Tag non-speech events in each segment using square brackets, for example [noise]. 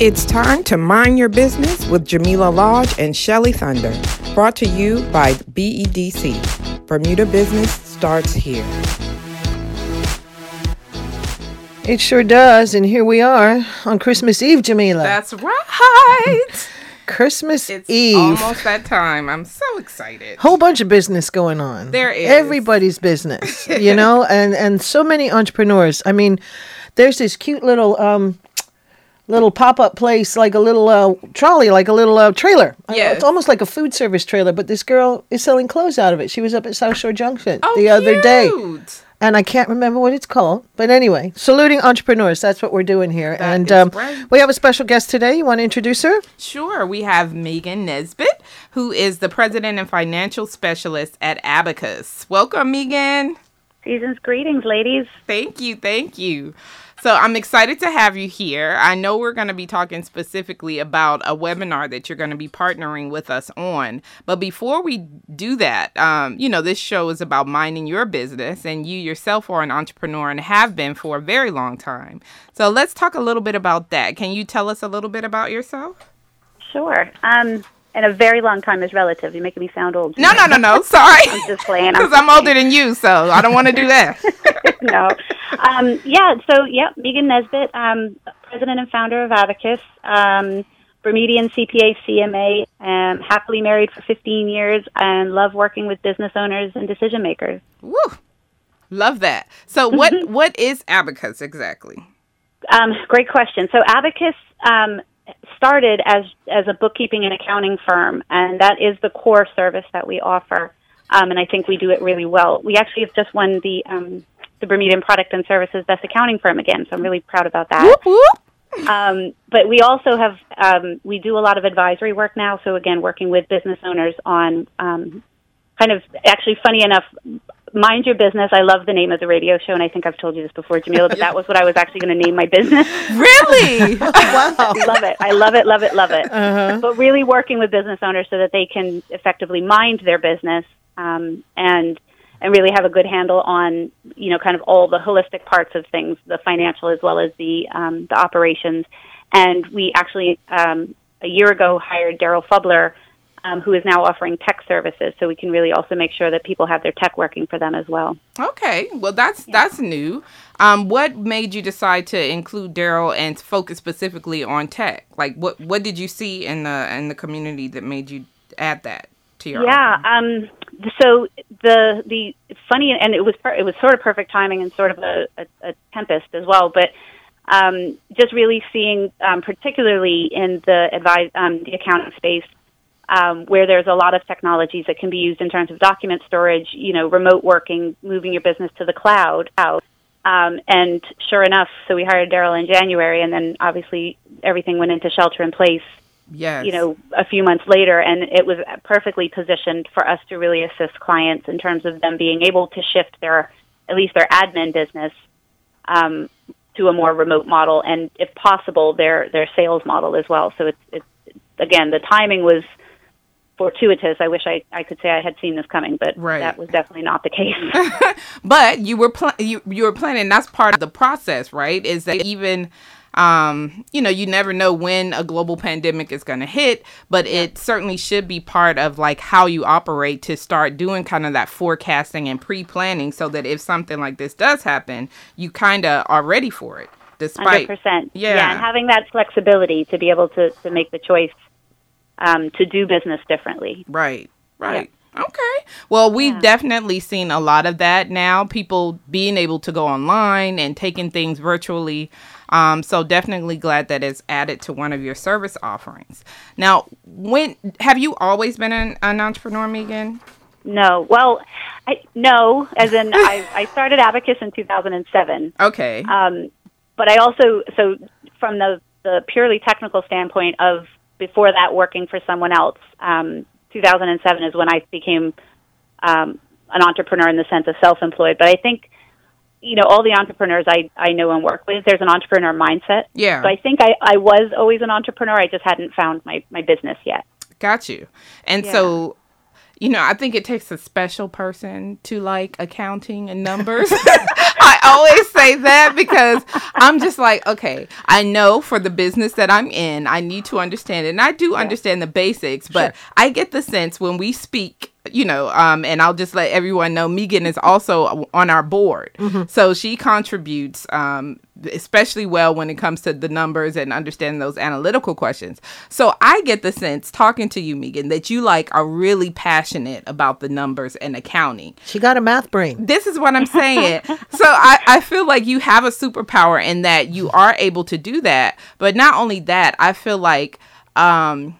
It's time to mind your business with Jamillah Lodge and Shelly Thunder. Brought to you by BEDC. Bermuda Business starts here. It sure does, and here we are on Christmas Eve, Jamillah. That's right. [laughs] Christmas It's Eve. almost that time. I'm so excited. Whole bunch of business going on. There is. everybody's business, you know, [laughs] and and so many entrepreneurs. I mean, there's this cute little um little pop up place, like a little uh, trolley, like a little uh, trailer. yeah it's almost like a food service trailer. But this girl is selling clothes out of it. She was up at South Shore Junction Oh, the other day. and I can't remember what it's called. But anyway, saluting entrepreneurs. That's what we're doing here. and um, right. we have a special guest today. You want to introduce her? Sure. We have Megan Nesbitt, who is the president and financial specialist at Abacus. Welcome, Megan. Season's greetings, ladies. Thank you. Thank you. So I'm excited to have you here. I know we're going to be talking specifically about a webinar that you're going to be partnering with us on. But before we do that, um, you know, this show is about minding your business, and you yourself are an entrepreneur and have been for a very long time. So let's talk a little bit about that. Can you tell us a little bit about yourself? Sure. Um, and a very long time is relative. You're making me sound old. No, no, no, no. [laughs] Sorry. I'm just playing. Because [laughs] I'm older than you, so I don't want to do that. [laughs] no. Um, yeah. So, yeah, Megan Nesbitt, um, president and founder of Abacus, um, Bermudian CPA, CMA, um, happily married for 15 years, and love working with business owners and decision makers. Woo. Love that. So what what is Abacus exactly? Um, great question. So Abacus um, started as as a bookkeeping and accounting firm, and that is the core service that we offer. Um, and I think we do it really well. We actually have just won the um, the Bermudian Product and Services Best Accounting Firm again, so I'm really proud about that. Whoop, whoop. Um, but we also have um, we do a lot of advisory work now. So again, working with business owners on um, kind of actually funny enough. Mind your business. I love the name of the radio show, and I think I've told you this before, Jamillah. But that was what I was actually going to name my business. [laughs] Really? [laughs] wow. I love it. I love it, love it, love it. But really working with business owners so that they can effectively mind their business um, and and really have a good handle on you know kind of all the holistic parts of things, the financial as well as the um, the operations. And we actually um, a year ago hired Daryl Fubler. Um, who is now offering tech services, so we can really also make sure that people have their tech working for them as well. okay. Well, that's that's new. Um, what made you decide to include Daryl and focus specifically on tech? Like, what what did you see in the in the community that made you add that to your? Yeah. Um, so the the funny, and it was per- it was sort of perfect timing and sort of a, a, a tempest as well. But um, just really seeing, um, particularly in the advise um, the accounting space, um, where there's a lot of technologies that can be used in terms of document storage, you know, remote working, moving your business to the cloud. Um, and sure enough, so we hired Daryl in January, and then obviously everything went into shelter in place Yes. you know, a few months later, and it was perfectly positioned for us to really assist clients in terms of them being able to shift their, at least their admin business, um, to a more remote model, and if possible, their their sales model as well. So it's it's again the timing was fortuitous. I wish I, I could say I had seen this coming, but Right. that was definitely not the case. [laughs] But you were pl- you you were planning. That's part of the process, right? Is that even, um, you know, you never know when a global pandemic is going to hit, but it certainly should be part of like how you operate to start doing kind of that forecasting and pre-planning, so that if something like this does happen, you kind of are ready for it. Despite Hundred percent. Yeah. and having that flexibility to be able to to make the choice um, to do business differently. Right. Right. Okay. Well, we've Yeah. definitely seen a lot of that now. People being able to go online and taking things virtually. Um, so definitely glad that it's added to one of your service offerings. Now, when have you always been an, an entrepreneur, Megan? No, well, I, no, as in I, I started Abacus in 2007. Okay. Um, but I also, so from the, the purely technical standpoint of before that working for someone else, um, 2007 is when I became um, an entrepreneur in the sense of self-employed. But I think, you know, all the entrepreneurs I, I know and work with, there's an entrepreneur mindset. Yeah. So I think I, I was always an entrepreneur. I just hadn't found my, my business yet. Got you. And so, you know, I think it takes a special person to like accounting and numbers. [laughs] I always say that because I'm just like, okay, I know for the business that I'm in, I need to understand it. And I do understand the basics, but Sure. I get the sense when we speak, you know, um, and I'll just let everyone know Megan is also on our board. So she contributes, um, especially well when it comes to the numbers and understanding those analytical questions. So I get the sense talking to you, Megan, that you like are really passionate about the numbers and accounting She got a math brain. this is what I'm saying. [laughs] so I, I feel like you have a superpower in that you are able to do that. But not only that, I feel like um,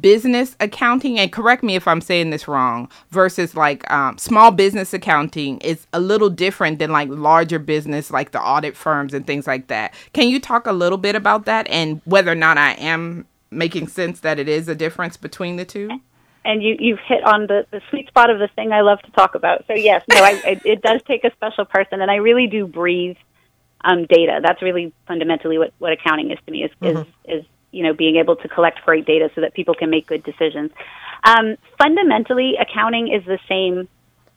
business accounting, and correct me if I'm saying this wrong, versus like um, small business accounting is a little different than like larger business, like the audit firms and things like that. Can you talk a little bit about that and whether or not I am making sense that it is a difference between the two? and you you've hit on the the sweet spot of the thing I love to talk about. So yes, no, I, it, it does take a special person, and I really do breathe um, data. That's really fundamentally what what accounting is to me is is is you know being able to collect great data so that people can make good decisions. Um, fundamentally, accounting is the same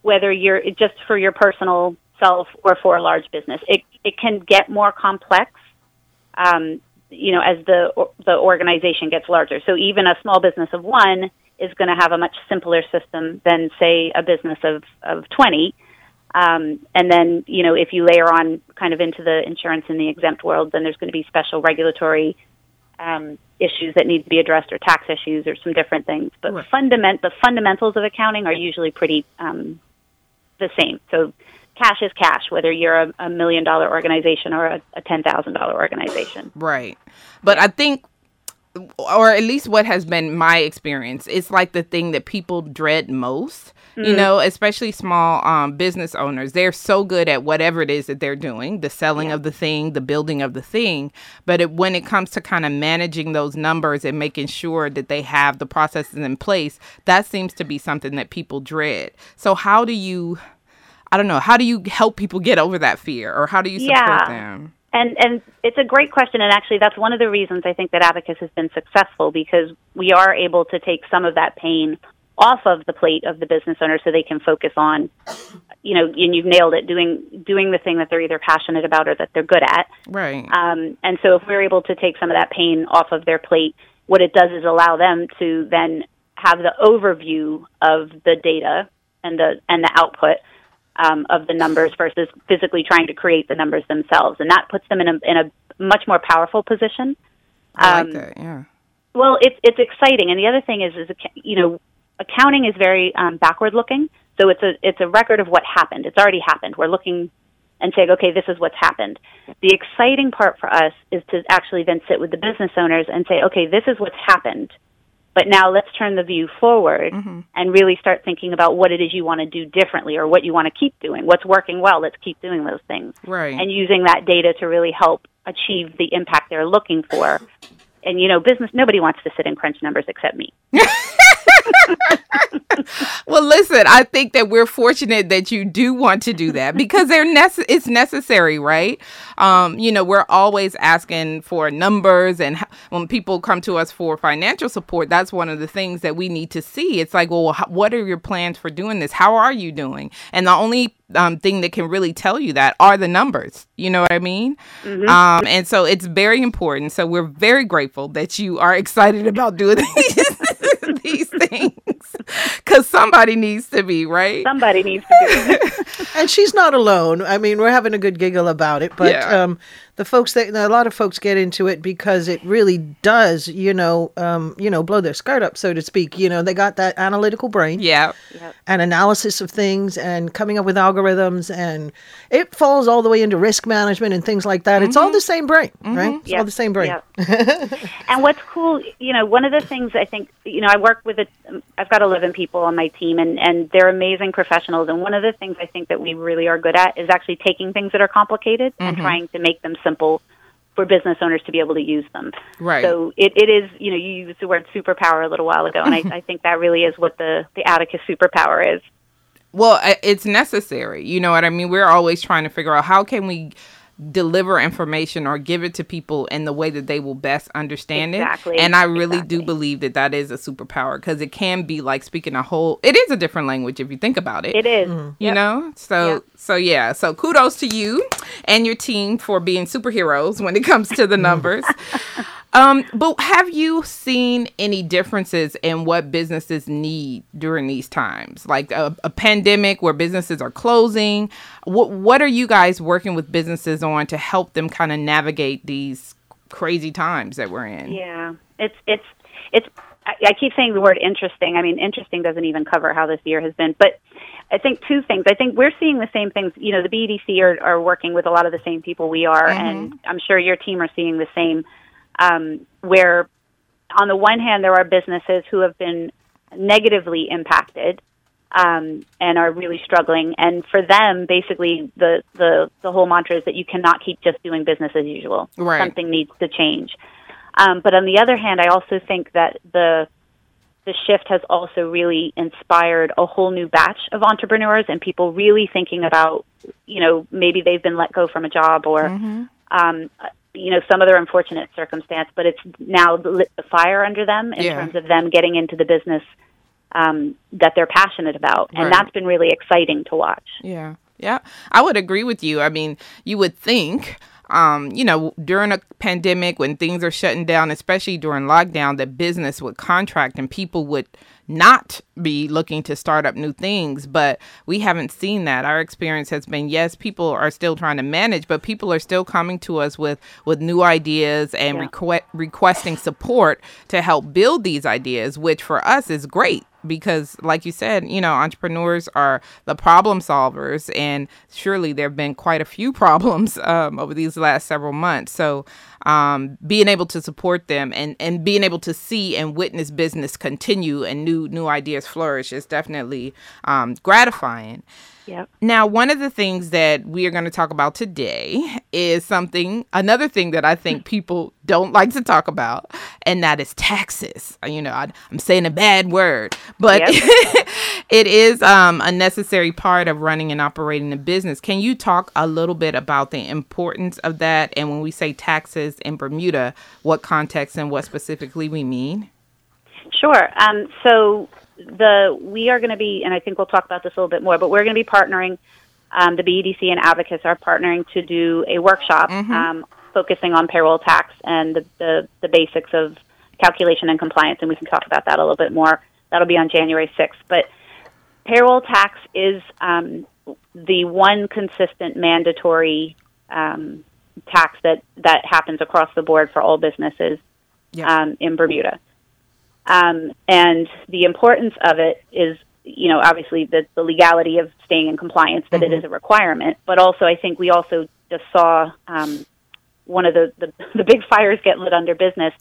whether you're just for your personal self or for a large business. It it can get more complex. Um, you know, as the the organization gets larger. So even a small business of one is going to have a much simpler system than, say, a business of of twenty. Um, and then, you know, if you layer on kind of into the insurance and the exempt world, then there's going to be special regulatory um, issues that need to be addressed, or tax issues, or some different things. But Right. fundament the fundamentals of accounting are usually pretty um, the same. So cash is cash, whether you're a, a million dollar organization or a, a ten thousand dollar organization. Right. But I think or at least what has been my experience, it's like the thing that people dread most. You know, especially small um, business owners. They're so good at whatever it is that they're doing, the selling of the thing, the building of the thing. But it, when it comes to kind of managing those numbers and making sure that they have the processes in place, that seems to be something that people dread. So, how do you, I don't know, how do you help people get over that fear or how do you support Yeah. them? And and it's a great question, and actually, that's one of the reasons I think that Abacus has been successful because we are able to take some of that pain off of the plate of the business owner, so they can focus on, you know, and you've nailed it, doing doing the thing that they're either passionate about or that they're good at. Right. Um, and so, if we're able to take some of that pain off of their plate, what it does is allow them to then have the overview of the data and the and the output um, of the numbers versus physically trying to create the numbers themselves, and that puts them in a in a much more powerful position. I um, like that. Yeah. Well, it's it's exciting, and the other thing is, is you know, accounting is very um, backward looking. So it's a it's a record of what happened. It's already happened. We're looking and saying, okay, this is what's happened. The exciting part for us is to actually then sit with the business owners and say, okay, this is what's happened. But now let's turn the view forward and really start thinking about what it is you want to do differently or what you want to keep doing. What's working well, let's keep doing those things Right. and using that data to really help achieve the impact they're looking for. And you know, business nobody wants to sit and crunch numbers except me. [laughs] Well, listen, I think that we're fortunate that you do want to do that because they're nece- it's necessary, right? Um, you know, we're always asking for numbers, and when people come to us for financial support, that's one of the things that we need to see. It's like, well, what are your plans for doing this? How are you doing? And the only um, thing that can really tell you that are the numbers. You know what I mean? Um, and so it's very important. So we're very grateful that you are [laughs] excited about doing these, [laughs] these things [laughs] because somebody needs to be right. Somebody needs to be. [laughs] and she's not alone. I mean, we're having a good giggle about it, but Yeah. um, the folks that a lot of folks get into it because it really does, you know, um, you know, blow their skirt up, so to speak. You know, they got that analytical brain Yeah. and analysis of things and coming up with algorithms, and it falls all the way into risk management and things like that. It's all the same brain, right? It's all the same brain. yep. [laughs] and what's cool, you know, one of the things I think, you know, I work with a, I've got 11 people on my team, and and they're amazing professionals. And one of the things I think that we really are good at is actually taking things that are complicated and mm-hmm. trying to make them simple for business owners to be able to use them. Right. So it, it is, you know, you used the word superpower a little while ago, and I, [laughs] I think that really is what the the Abacus superpower is. Well, it's necessary. You know what I mean? We're always trying to figure out how can we deliver information or give it to people in the way that they will best understand Exactly, it. And I really do believe that that is a superpower because it can be like speaking a whole. It is a different language if you think about it. It is. Mm-hmm. You Yep. know, so Yep. so yeah, so kudos to you and your team for being superheroes when it comes to the [laughs] numbers. Um, but have you seen any differences in what businesses need during these times, like a, a pandemic where businesses are closing? What what are you guys working with businesses on to help them kind of navigate these crazy times that we're in? Yeah, it's it's it's. I, I keep saying the word interesting. I mean, interesting doesn't even cover how this year has been. But I think two things. I think we're seeing the same things. You know, the BDC are, are working with a lot of the same people we are, and I'm sure your team are seeing the same. Um, where, on the one hand, there are businesses who have been negatively impacted um, and are really struggling. And for them, basically, the, the, the whole mantra is that you cannot keep just doing business as usual. Right. Something needs to change. Um, but on the other hand, I also think that the the shift has also really inspired a whole new batch of entrepreneurs and people really thinking about, you know, maybe they've been let go from a job or, um, you know, some other unfortunate circumstance, but it's now lit the fire under them in Yeah. terms of them getting into the business um, that they're passionate about, and Right. that's been really exciting to watch. Yeah. Yeah. I would agree with you. I mean, you would think, um, you know, during a pandemic when things are shutting down, especially during lockdown, that business would contract and people would not be looking to start up new things. But we haven't seen that. Our experience has been yes, people are still trying to manage, but people are still coming to us with with new ideas and Yeah. requ- requesting support to help build these ideas, which for us is great because like you said you know entrepreneurs are the problem solvers and surely there have been quite a few [laughs] problems um, over these last several months so um, being able to support them and, and being able to see and witness business continue and new new ideas flourish is definitely um, gratifying Yep. now, one of the things that we are going to talk about today is something, another thing that I think people don't [laughs] like to talk about, and that is taxes. You know, I, I'm saying a bad word, but [laughs] it is um, a necessary part of running and operating a business. Can you talk a little bit about the importance of that? And when we say taxes in Bermuda, what context and what specifically we mean? Sure. Um, so the we are going to be, and I think we'll talk about this a little bit more, but we're going to be partnering. Um, the BEDC and Abacus are partnering to do a workshop um, focusing on payroll tax and the, the, the basics of calculation and compliance, and we can talk about that a little bit more. That'll be on January 6th. But payroll tax is um, the one consistent mandatory um, tax that, that happens across the board for all businesses Yeah. um, in Bermuda. Um, and the importance of it is, you know, obviously the, the legality of staying in compliance, that it is a requirement. But also, I think we also just saw um, one of the, the, [laughs] the big fires get lit under business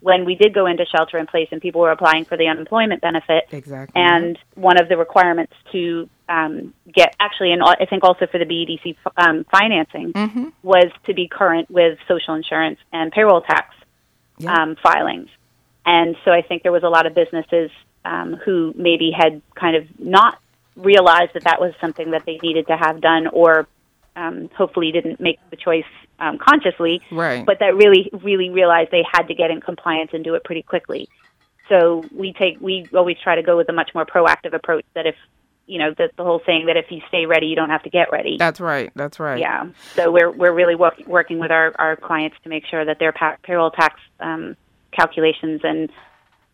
when we did go into shelter in place and people were applying for the unemployment benefit. Exactly. And one of the requirements to um, get, actually, and I think also for the BEDC um, financing, Mm-hmm. was to be current with social insurance and payroll tax Yeah. um, filings. And so I think there was a lot of businesses um, who maybe had kind of not realized that that was something that they needed to have done, or um, hopefully didn't make the choice um, consciously, Right. but that really, really realized they had to get in compliance and do it pretty quickly. So we take, we always try to go with a much more proactive approach. That if you know the, the whole saying that if you stay ready, you don't have to get ready. That's right. That's right. Yeah. So we're we're really work, working with our, our clients to make sure that their pa- payroll tax um, calculations and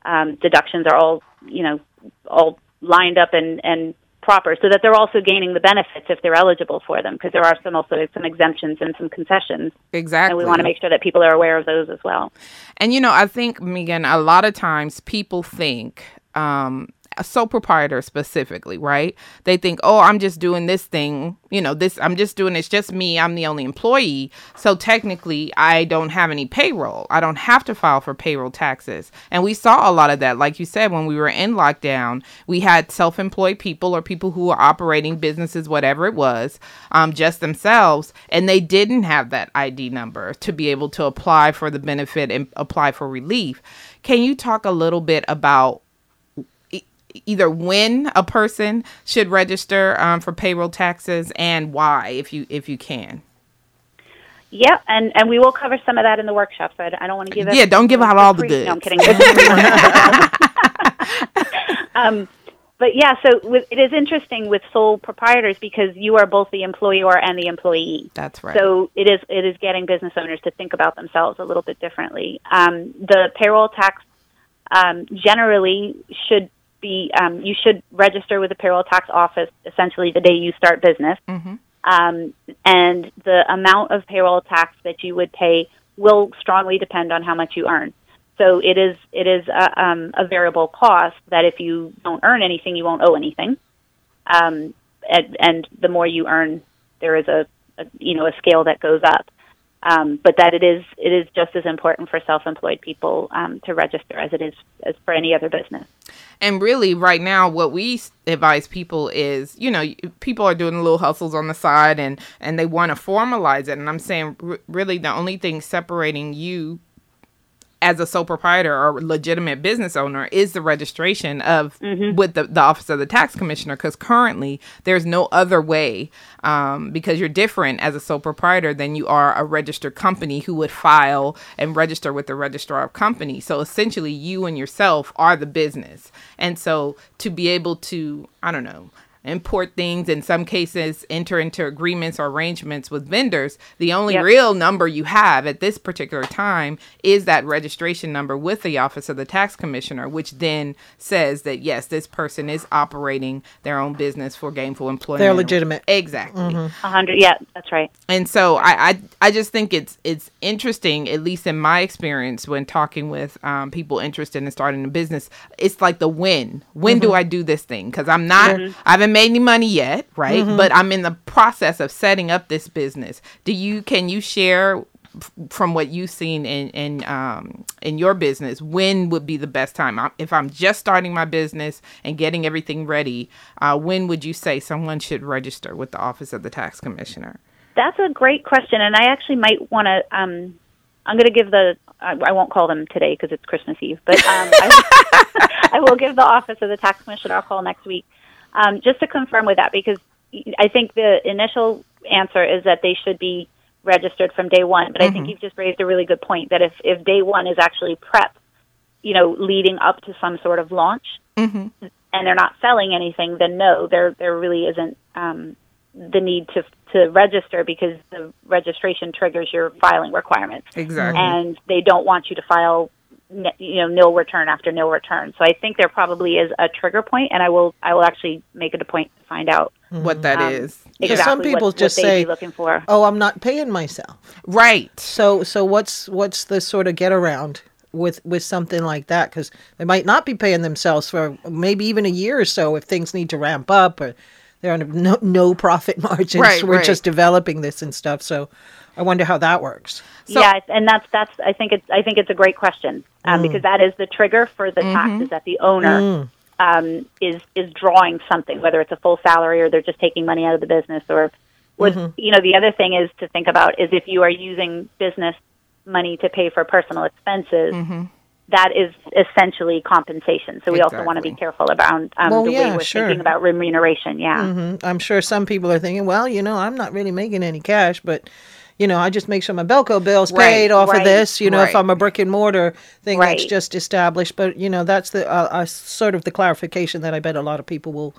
um, deductions are all you know all lined up and and proper, so that they're also gaining the benefits if they're eligible for them, because there are some also some exemptions and some concessions, Exactly. and we want to make sure that people are aware of those as well. And you know, I think Megan, a lot of times people think, um, sole proprietor specifically, right? They think, oh, I'm just doing this thing, you know, this I'm just doing it's just me. I'm the only employee. So technically I don't have any payroll. I don't have to file for payroll taxes. And we saw a lot of that. Like you said, when we were in lockdown, we had self-employed people or people who were operating businesses, whatever it was, um, just themselves, and they didn't have that ID number to be able to apply for the benefit and apply for relief. Can you talk a little bit about either when a person should register um, for payroll taxes and why, if you if you can? Yeah, and, and we will cover some of that in the workshop. So I, don't want to give it. Yeah, don't give out all the goods. No, I'm kidding. [laughs] um, but yeah, so with, it is interesting with sole proprietors because you are both the employer and the employee. That's right. So it is it is getting business owners to think about themselves a little bit differently. Um, the payroll tax um, generally should be um, you should register with the payroll tax office essentially the day you start business, Mhm. um, and the amount of payroll tax that you would pay will strongly depend on how much you earn. So it is it is a, um, a variable cost that if you don't earn anything, you won't owe anything, um, and, and the more you earn, there is a, a you know a scale that goes up. Um, but that it is it is just as important for self-employed people um, to register as it is as for any other business. And really, right now, what we advise people is, you know, people are doing little hustles on the side, and and they want to formalize it. And I'm saying, r- really, the only thing separating you as a sole proprietor or legitimate business owner is the registration of with the, the office of the tax commissioner because currently there's no other way um, because you're different as a sole proprietor than you are a registered company who would file and register with the registrar of companies so essentially you and yourself are the business. And so to be able to i don't know import things in some cases enter into agreements or arrangements with vendors the only Yep. real number you have at this particular time is that registration number with the office of the tax commissioner which then says that yes this person is operating their own business for gainful employment They're legitimate. exactly A hundred, yeah, that's right. and so I, I I just think it's it's interesting, at least in my experience, when talking with um, people interested in starting a business. It's like the when. When do I do this thing? Because I'm not. I haven't made any money yet, right? But I'm in the process of setting up this business. Do you? Can you share? f- From what you've seen in in um, in your business, when would be the best time? I'm- If I'm just starting my business and getting everything ready, uh, when would you say someone should register with the Office of the Tax Commissioner? That's a great question, and I actually might want to. Um, I'm going to give the. I, I won't call them today because it's Christmas Eve, but um, I, [laughs] I will give the office of the tax commissioner a call next week, um, just to confirm with that because I think the initial answer is that they should be registered from day one. But I think you've just raised a really good point that if if day one is actually prep, you know, leading up to some sort of launch, and they're not selling anything, then no, there there really isn't um, the need to to register because the registration triggers your filing requirements, Exactly. and they don't want you to file you know nil return after nil return. So I think there probably is a trigger point, and I will I will actually make it a point to find out what that um, is. exactly some people what, just they'd say, looking for. Oh, I'm not paying myself. Right. So so what's what's the sort of get around with with something like that? Because they might not be paying themselves for maybe even a year or so if things need to ramp up or they're on a no, no profit [laughs] margins. Right, We're right. just developing this and stuff. So I wonder how that works. So- yeah, and that's that's I think it's I think it's a great question um, mm. because that is the trigger for the mm-hmm. taxes that the owner mm. um, is is drawing something, whether it's a full salary or they're just taking money out of the business. Or, with mm-hmm. you know, the other thing is to think about is if you are using business money to pay for personal expenses. Mm-hmm. That is essentially compensation. So we also want to be careful about um, Well, the yeah, way we're sure. thinking about remuneration. Yeah. Mhm. I'm sure some people are thinking, well, you know, I'm not really making any cash, but you know, I just make sure my Belco bill's Right, paid off of this. You know, if. I'm a brick and mortar thing that's just established, but you know, that's the uh, uh, sort of the clarification that I bet a lot of people will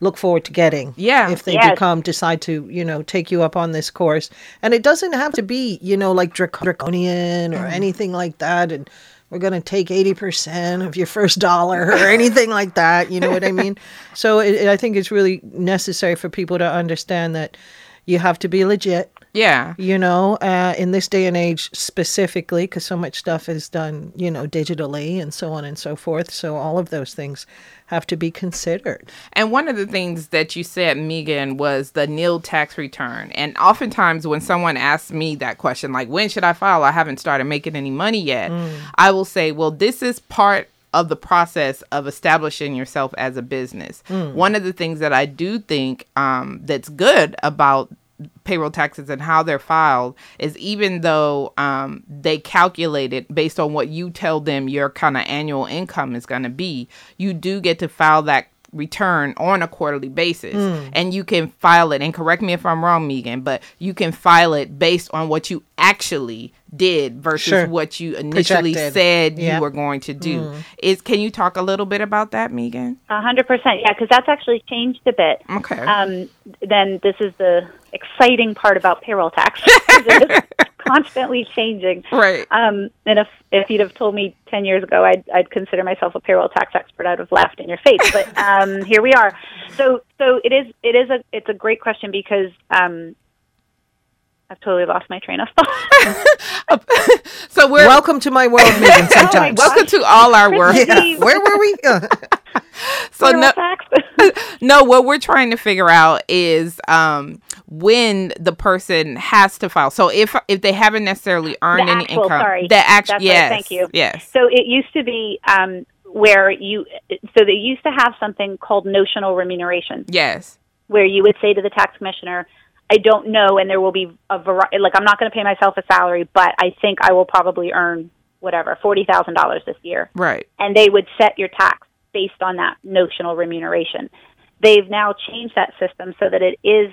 look forward to getting. Yeah. if they Yes. become decide to, you know, take you up on this course, and it doesn't have to be, you know, like drac- draconian or anything like that, and. We're going to take 80% of your first dollar or [laughs] anything like that. You know what I mean? So it, it- I think it's really necessary for people to understand that you have to be legit, Yeah. you know, uh, in this day and age specifically, because so much stuff is done, you know, digitally and so on and so forth. So all of those things have to be considered. And one of the things that you said, Megan, was the nil tax return. And oftentimes, when someone asks me that question, like, when should I file? I haven't started making any money yet. I will say, well, this is part of the process of establishing yourself as a business. One of the things that I do think um, that's good about payroll taxes and how they're filed is even though um, they calculate it based on what you tell them your kind of annual income is going to be, you do get to file that return on a quarterly basis Hmm. and you can file it and correct me if i'm wrong megan but you can file it based on what you actually did versus Sure. what you initially Projected. said Yeah. You were going to do is can you talk a little bit about that megan A hundred percent, yeah, because that's actually changed a bit. okay Um, then this is the exciting part about payroll tax; [laughs] it's [laughs] constantly changing. right Um, and if if you'd have told me ten years ago, I'd I'd consider myself a payroll tax expert. I'd have laughed in your face. But um, here we are. So so it is it is a it's a great question because um, I've totally lost my train of [laughs] thought. so we're Welcome to my world, Megan. [laughs] Sometimes. welcome to all our work yeah. Where were we? [laughs] Uh, so no no what we're trying to figure out is um when the person has to file so if if they haven't necessarily earned The any actual, income sorry. the actual That's right, yes thank you. yes So it used to be um, where you so they used to have something called notional remuneration. yes where you would say to the tax commissioner, I don't know, and there will be a variety, like, I'm not going to pay myself a salary, but I think I will probably earn whatever, $40,000 this year. right And they would set your tax based on that notional remuneration. They've now changed that system so that it is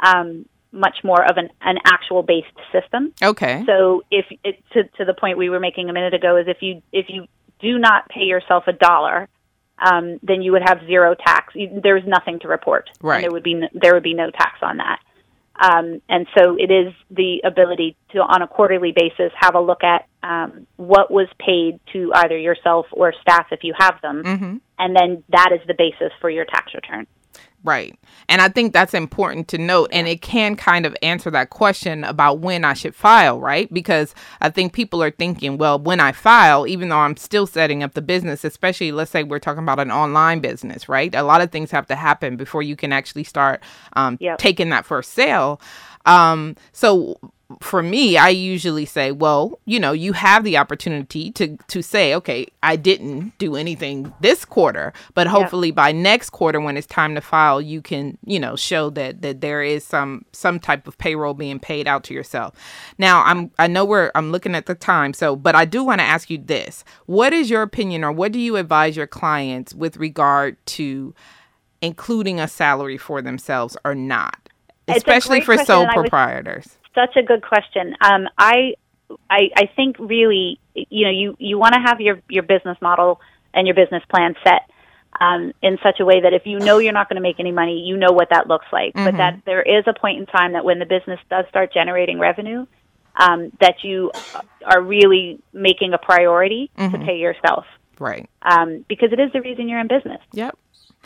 um, much more of an, an actual based system. okay So if it, to to the point we were making a minute ago is if you if you do not pay yourself a dollar, um, then you would have zero tax. You, there's nothing to report. And Right. there would be no, there would be no tax on that. Um, and so it is the ability to on a quarterly basis have a look at um, what was paid to either yourself or staff if you have them, hmm and then that is the basis for your tax return. Right. And I think that's important to note. And it can kind of answer that question about when I should file, right? Because I think people are thinking, well, when I file, even though I'm still setting up the business, especially let's say we're talking about an online business, right? A lot of things have to happen before you can actually start um, Yep. taking that first sale. Um, so for me, I usually say, well, you know, you have the opportunity to to say, okay, I didn't do anything this quarter, but hopefully by next quarter when it's time to file, you can, you know, show that that there is some some type of payroll being paid out to yourself. Now, I'm I know we're I'm looking at the time, so but I do want to ask you this. What is your opinion or what do you advise your clients with regard to including a salary for themselves or not? Especially for question, sole and I was- proprietors. such a good question. Um, I, I, I think really, you know, you, you want to have your, your business model and your business plan set um, in such a way that if you know you're not going to make any money, you know what that looks like. But that there is a point in time that when the business does start generating revenue, um, that you are really making a priority to pay yourself Right. um, because it is the reason you're in business Yep.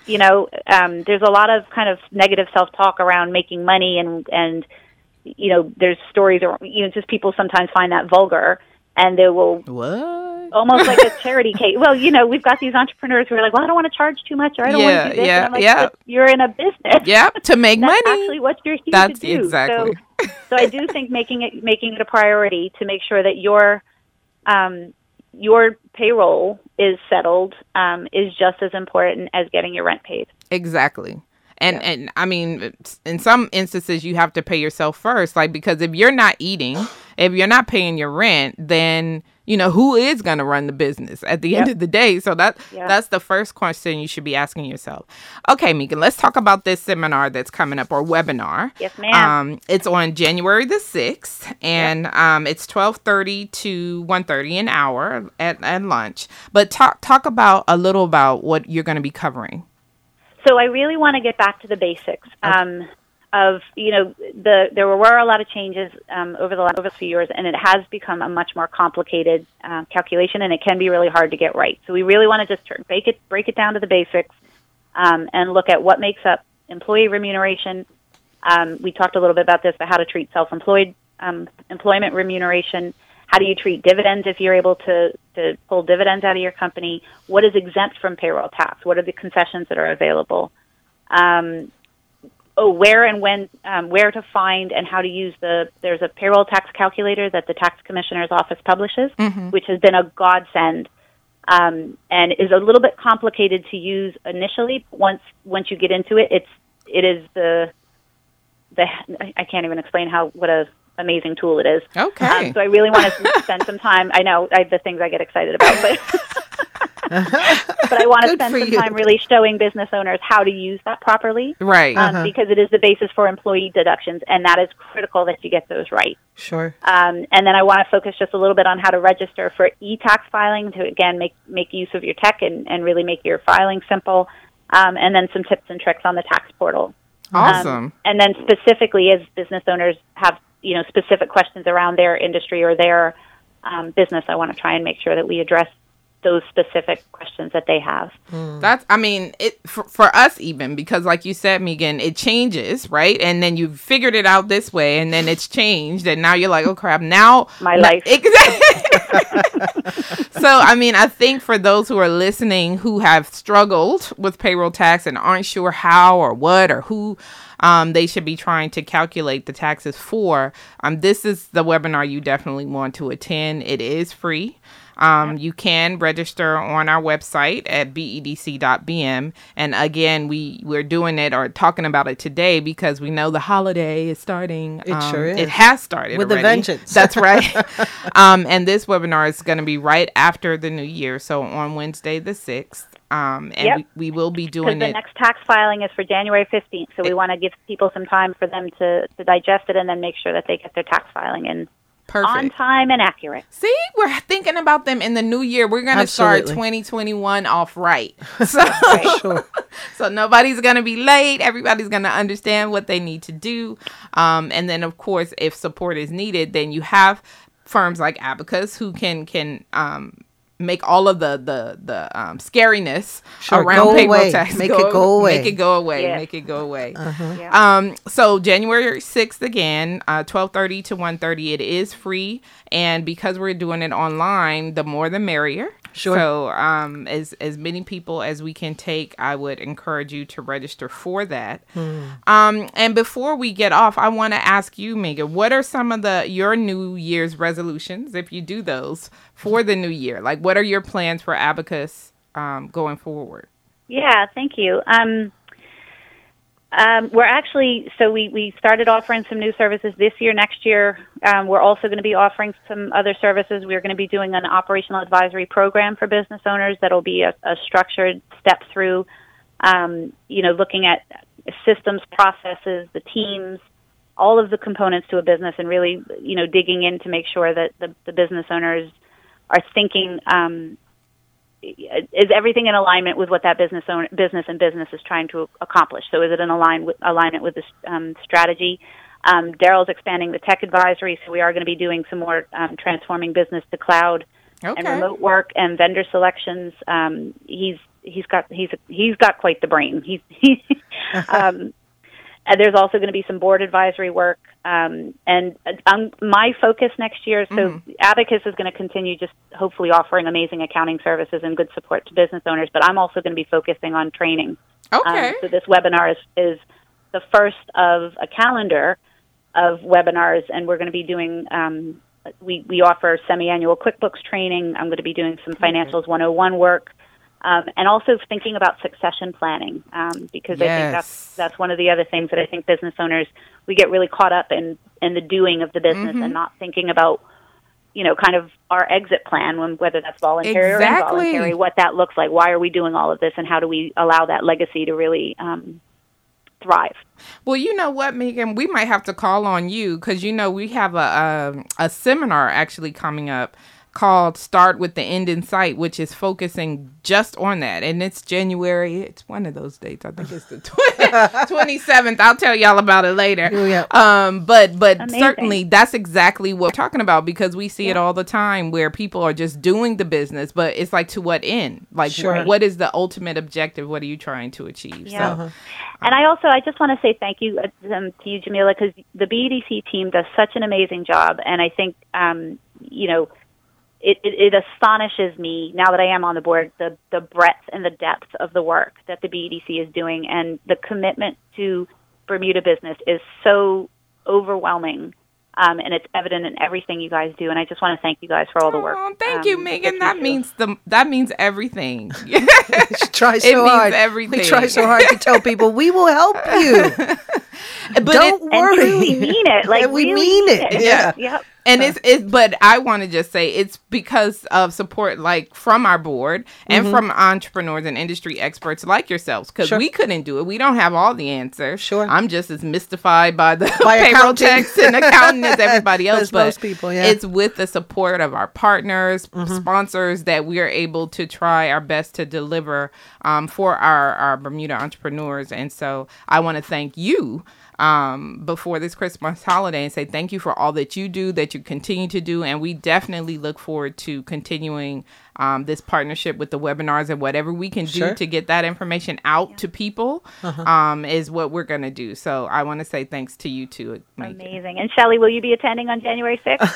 You know, um, there's a lot of kind of negative self-talk around making money, and and you know, there's stories, or you know, just people sometimes find that vulgar, and they will What? almost like a charity [laughs] case. Well, you know, we've got these entrepreneurs who are like, well, I don't want to charge too much, or I don't Yeah, want to do this. yeah, and I'm like, yeah. You're in a business. Yep. To make That's money. actually what you're here That's to do. exactly. So, so I do think making it making it a priority to make sure that your um, your payroll is settled um, is just as important as getting your rent paid. Exactly. And and I mean, in some instances, you have to pay yourself first, like because if you're not eating, if you're not paying your rent, then you know who is going to run the business at the end of the day. So that Yeah. that's the first question you should be asking yourself. Okay, Megan, let's talk about this seminar that's coming up or webinar. Yes, ma'am. Um, it's on January the sixth, and um, it's twelve thirty to one thirty an hour at, at lunch. But talk talk about a little about what you're going to be covering. So I really want to get back to the basics um, of you know the there were a lot of changes um, over the last over few years, and it has become a much more complicated uh, calculation, and it can be really hard to get right. So we really want to just turn, break it break it down to the basics um, and look at what makes up employee remuneration. Um, we talked a little bit about this, but how to treat self-employed um, employment remuneration. How do you treat dividends if you're able to, to pull dividends out of your company? What is exempt from payroll tax? What are the concessions that are available? Um, oh, where and when, um, where to find and how to use the. There's a payroll tax calculator that the tax commissioner's office publishes, which has been a godsend, um, and is a little bit complicated to use initially. Once once you get into it, it's it is the the I can't even explain how what a amazing tool it is. Okay. Um, so I really want to [laughs] spend some time. I know I, the things I get excited about, but [laughs] but I want to spend some you. time really showing business owners how to use that properly. Right. Um, Uh-huh. Because it is the basis for employee deductions, and that is critical that you get those right. Sure. Um, and then I want to focus just a little bit on how to register for e-tax filing to again make make use of your tech and, and really make your filing simple. Um, and then some tips and tricks on the tax portal. awesome. Um, and then specifically, as business owners have you know specific questions around their industry or their um, business, I want to try and make sure that we address those specific questions that they have. That's, I mean, it for, for us even because, like you said, Megan, it changes, right? And then you figured it out this way, and then it's changed, and now you're like, oh crap, now My life. Exactly. [laughs] so, I mean, I think for those who are listening who have struggled with payroll tax and aren't sure how or what or who. Um, they should be trying to calculate the taxes for. Um, this is the webinar you definitely want to attend. It is free. Um, you can register on our website at bedc.bm. And again, we, we're doing it or talking about it today because we know the holiday is starting. It Um, sure is. It has started With a vengeance. That's [laughs] right. [laughs] um, and this webinar is going to be right after the new year. So on Wednesday, the 6th. Um, and Yep. we, we will be doing the it. next tax filing is for January 15th, so we want to give people some time for them to, to digest it and then make sure that they get their tax filing in Perfect. on time and accurate. See, we're thinking about them in the new year. We're going to start 2021 off right. [laughs] [laughs] So, Sure. so nobody's going to be late. Everybody's going to understand what they need to do. Um, and then, of course, if support is needed, then you have firms like Abacus who can can um, make all of the the the um, scariness Sure, around go payroll away. tax. Make it go away. Make it go away. Yeah. Make it go away. Yeah. Um, so January 6th again, uh, 1230 to 130. It is free. And because we're doing it online, the more the merrier. Sure. So um, as, as many people as we can take, I would encourage you to register for that. Um, and before we get off, I want to ask you, Megan, what are some of the your New Year's resolutions, if you do those, for the new year? Like what are your plans for Abacus um, going forward? Yeah, thank you. Um, um, we're actually so we we started offering some new services this year. Next year, um, we're also going to be offering some other services. We're going to be doing an operational advisory program for business owners that'll be a, a structured step through. Um, you know, looking at systems, processes, the teams, all of the components to a business, and really, you know, digging in to make sure that the, the business owners are thinking um, is everything in alignment with what that business owner, business and business is trying to accomplish? So is it in align with, alignment with this um, strategy? Um, Daryl's expanding the tech advisory, so we are going to be doing some more um, transforming business to cloud and remote work and vendor selections. Um, he's he's got he's he's got quite the brain. He's he, [laughs] um, and there's also going to be some board advisory work. Um, and uh, um, my focus next year, so Abacus is going to continue just hopefully offering amazing accounting services and good support to business owners. But I'm also going to be focusing on training. Okay. Um, so this webinar is, is the first of a calendar of webinars, and we're going to be doing. Um, we we offer semi-annual QuickBooks training. I'm going to be doing some Financials 101 work, um, and also thinking about succession planning um, because I think that's that's one of the other things that I think business owners we get really caught up in in the doing of the business and not thinking about you know kind of our exit plan when whether that's voluntary Exactly. or involuntary what that looks like. Why are we doing all of this and how do we allow that legacy to really um, thrive? Well, you know what, Megan, we might have to call on you because you know we have a um, a seminar actually coming up called "Start with the End in Sight," which is focusing just on that, and it's January. It's one of those dates. I think it's the [laughs] twenty seventh. I'll tell y'all about it later. Oh, yeah. Um, but but Amazing. certainly that's exactly what we're talking about because we see it all the time where people are just doing the business, but it's like to what end? Like Sure. what is the ultimate objective? What are you trying to achieve? Yeah. So And I also, I just want to say thank you uh, um, to you, Jamillah, because the BEDC team does such an amazing job, and I think, um, you know, it, it, it astonishes me now that I am on the board the the breadth and the depth of the work that the BEDC is doing, and the commitment to Bermuda business is so overwhelming. Um, and it's evident in everything you guys do, and I just want to thank you guys for all the work. Oh, thank you, um, Megan. that That you means the that means everything. [laughs] [laughs] try so means hard. everything. We try so hard to tell people we will help you. [laughs] but Don't it, worry. and truly mean it. Like And we really mean it. Yeah. Yep. And it's it's but I want to just say it's because of support like from our board and Mm-hmm. from entrepreneurs and industry experts like yourselves because Sure. we couldn't do it. We don't have all the answers. Sure. I'm just as mystified by the By [laughs] payroll checks and accounting as everybody [laughs] else. But most people, yeah. it's with the support of our partners, Mm-hmm. sponsors that we are able to try our best to deliver um, for our our Bermuda entrepreneurs. And so I want to thank you um, before this Christmas holiday and say thank you for all that you do, that you continue to do, and we definitely look forward to continuing um, this partnership with the webinars and whatever we can do Sure. Uh-huh. to get that information out to people um, is what we're going to do. So I want to say thanks to you too. Megan. Amazing. And Shelley, will you be attending on January 6th? [laughs]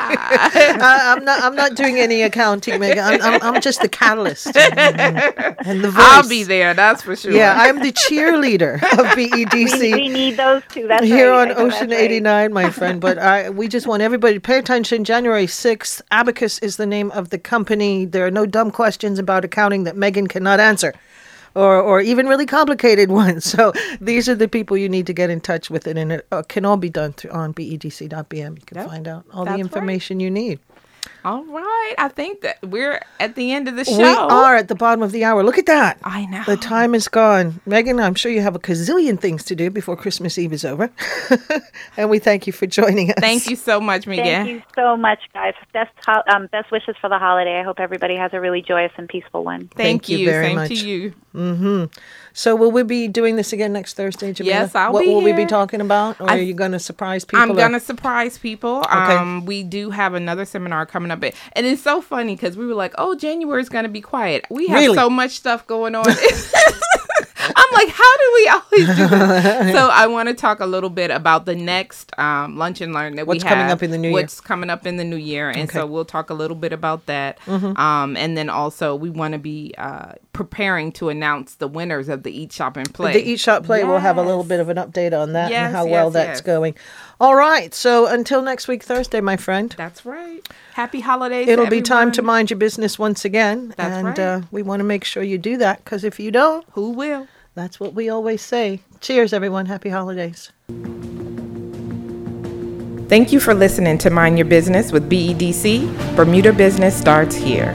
I, I'm not. I'm not doing any accounting, Megan. I'm, I'm, I'm just the catalyst [laughs] and the voice. I'll be there, that's for sure. Yeah, I'm the cheerleader of [laughs] BEDC. we need those two. That's here right. on I know that's Ocean right. 89, my friend. But I, we just want everybody to pay attention. January 6th, Abacus is the name of the company. There are no dumb questions about accounting that Megan cannot answer. Or, or even really complicated [laughs] ones. So these are the people you need to get in touch with, it, and it uh, can all be done through on bedc.bm. You can Yep, find out all that's the right. information you need. All right. I think that we're at the end of the show. We are at the bottom of the hour. Look at that. I know. The time is gone. Megan, I'm sure you have a gazillion things to do before Christmas Eve is over. [laughs] and we thank you for joining us. Thank you so much, Miguel. Thank you so much, guys. Best ho- um, best wishes for the holiday. I hope everybody has a really joyous and peaceful one. Thank, Thank you you. very Same much. to you. So will we be doing this again next Thursday, Jamillah? Yes, I'll what be will we be talking about? Or I- are you going to surprise people? I'm gonna surprise people. Um, we do have another seminar coming up, and it's so funny because we were like, "Oh, January is gonna be quiet." We have Really? so much stuff going on. [laughs] [laughs] Like, how do we always do this? [laughs] so I want to talk a little bit about the next um, lunch and learn that What's we have. coming up in the new year. What's coming up in the new year, and Okay. Mm-hmm. so we'll talk a little bit about that. Um, and then also we want to be uh, preparing to announce the winners of the Eat Shop and Play. The Eat Shop Play, we'll have a little bit of an update on that Yes, and how well that's yes. going. All right. So until next week, Thursday, my friend, That's right. Happy holidays. it'll be time to mind your business once again. That's and right. uh, we want to make sure you do that because if you don't, Who will? That's what we always say. Cheers, everyone. Happy holidays. Thank you for listening to Mind Your Business with BEDC. Bermuda Business starts here.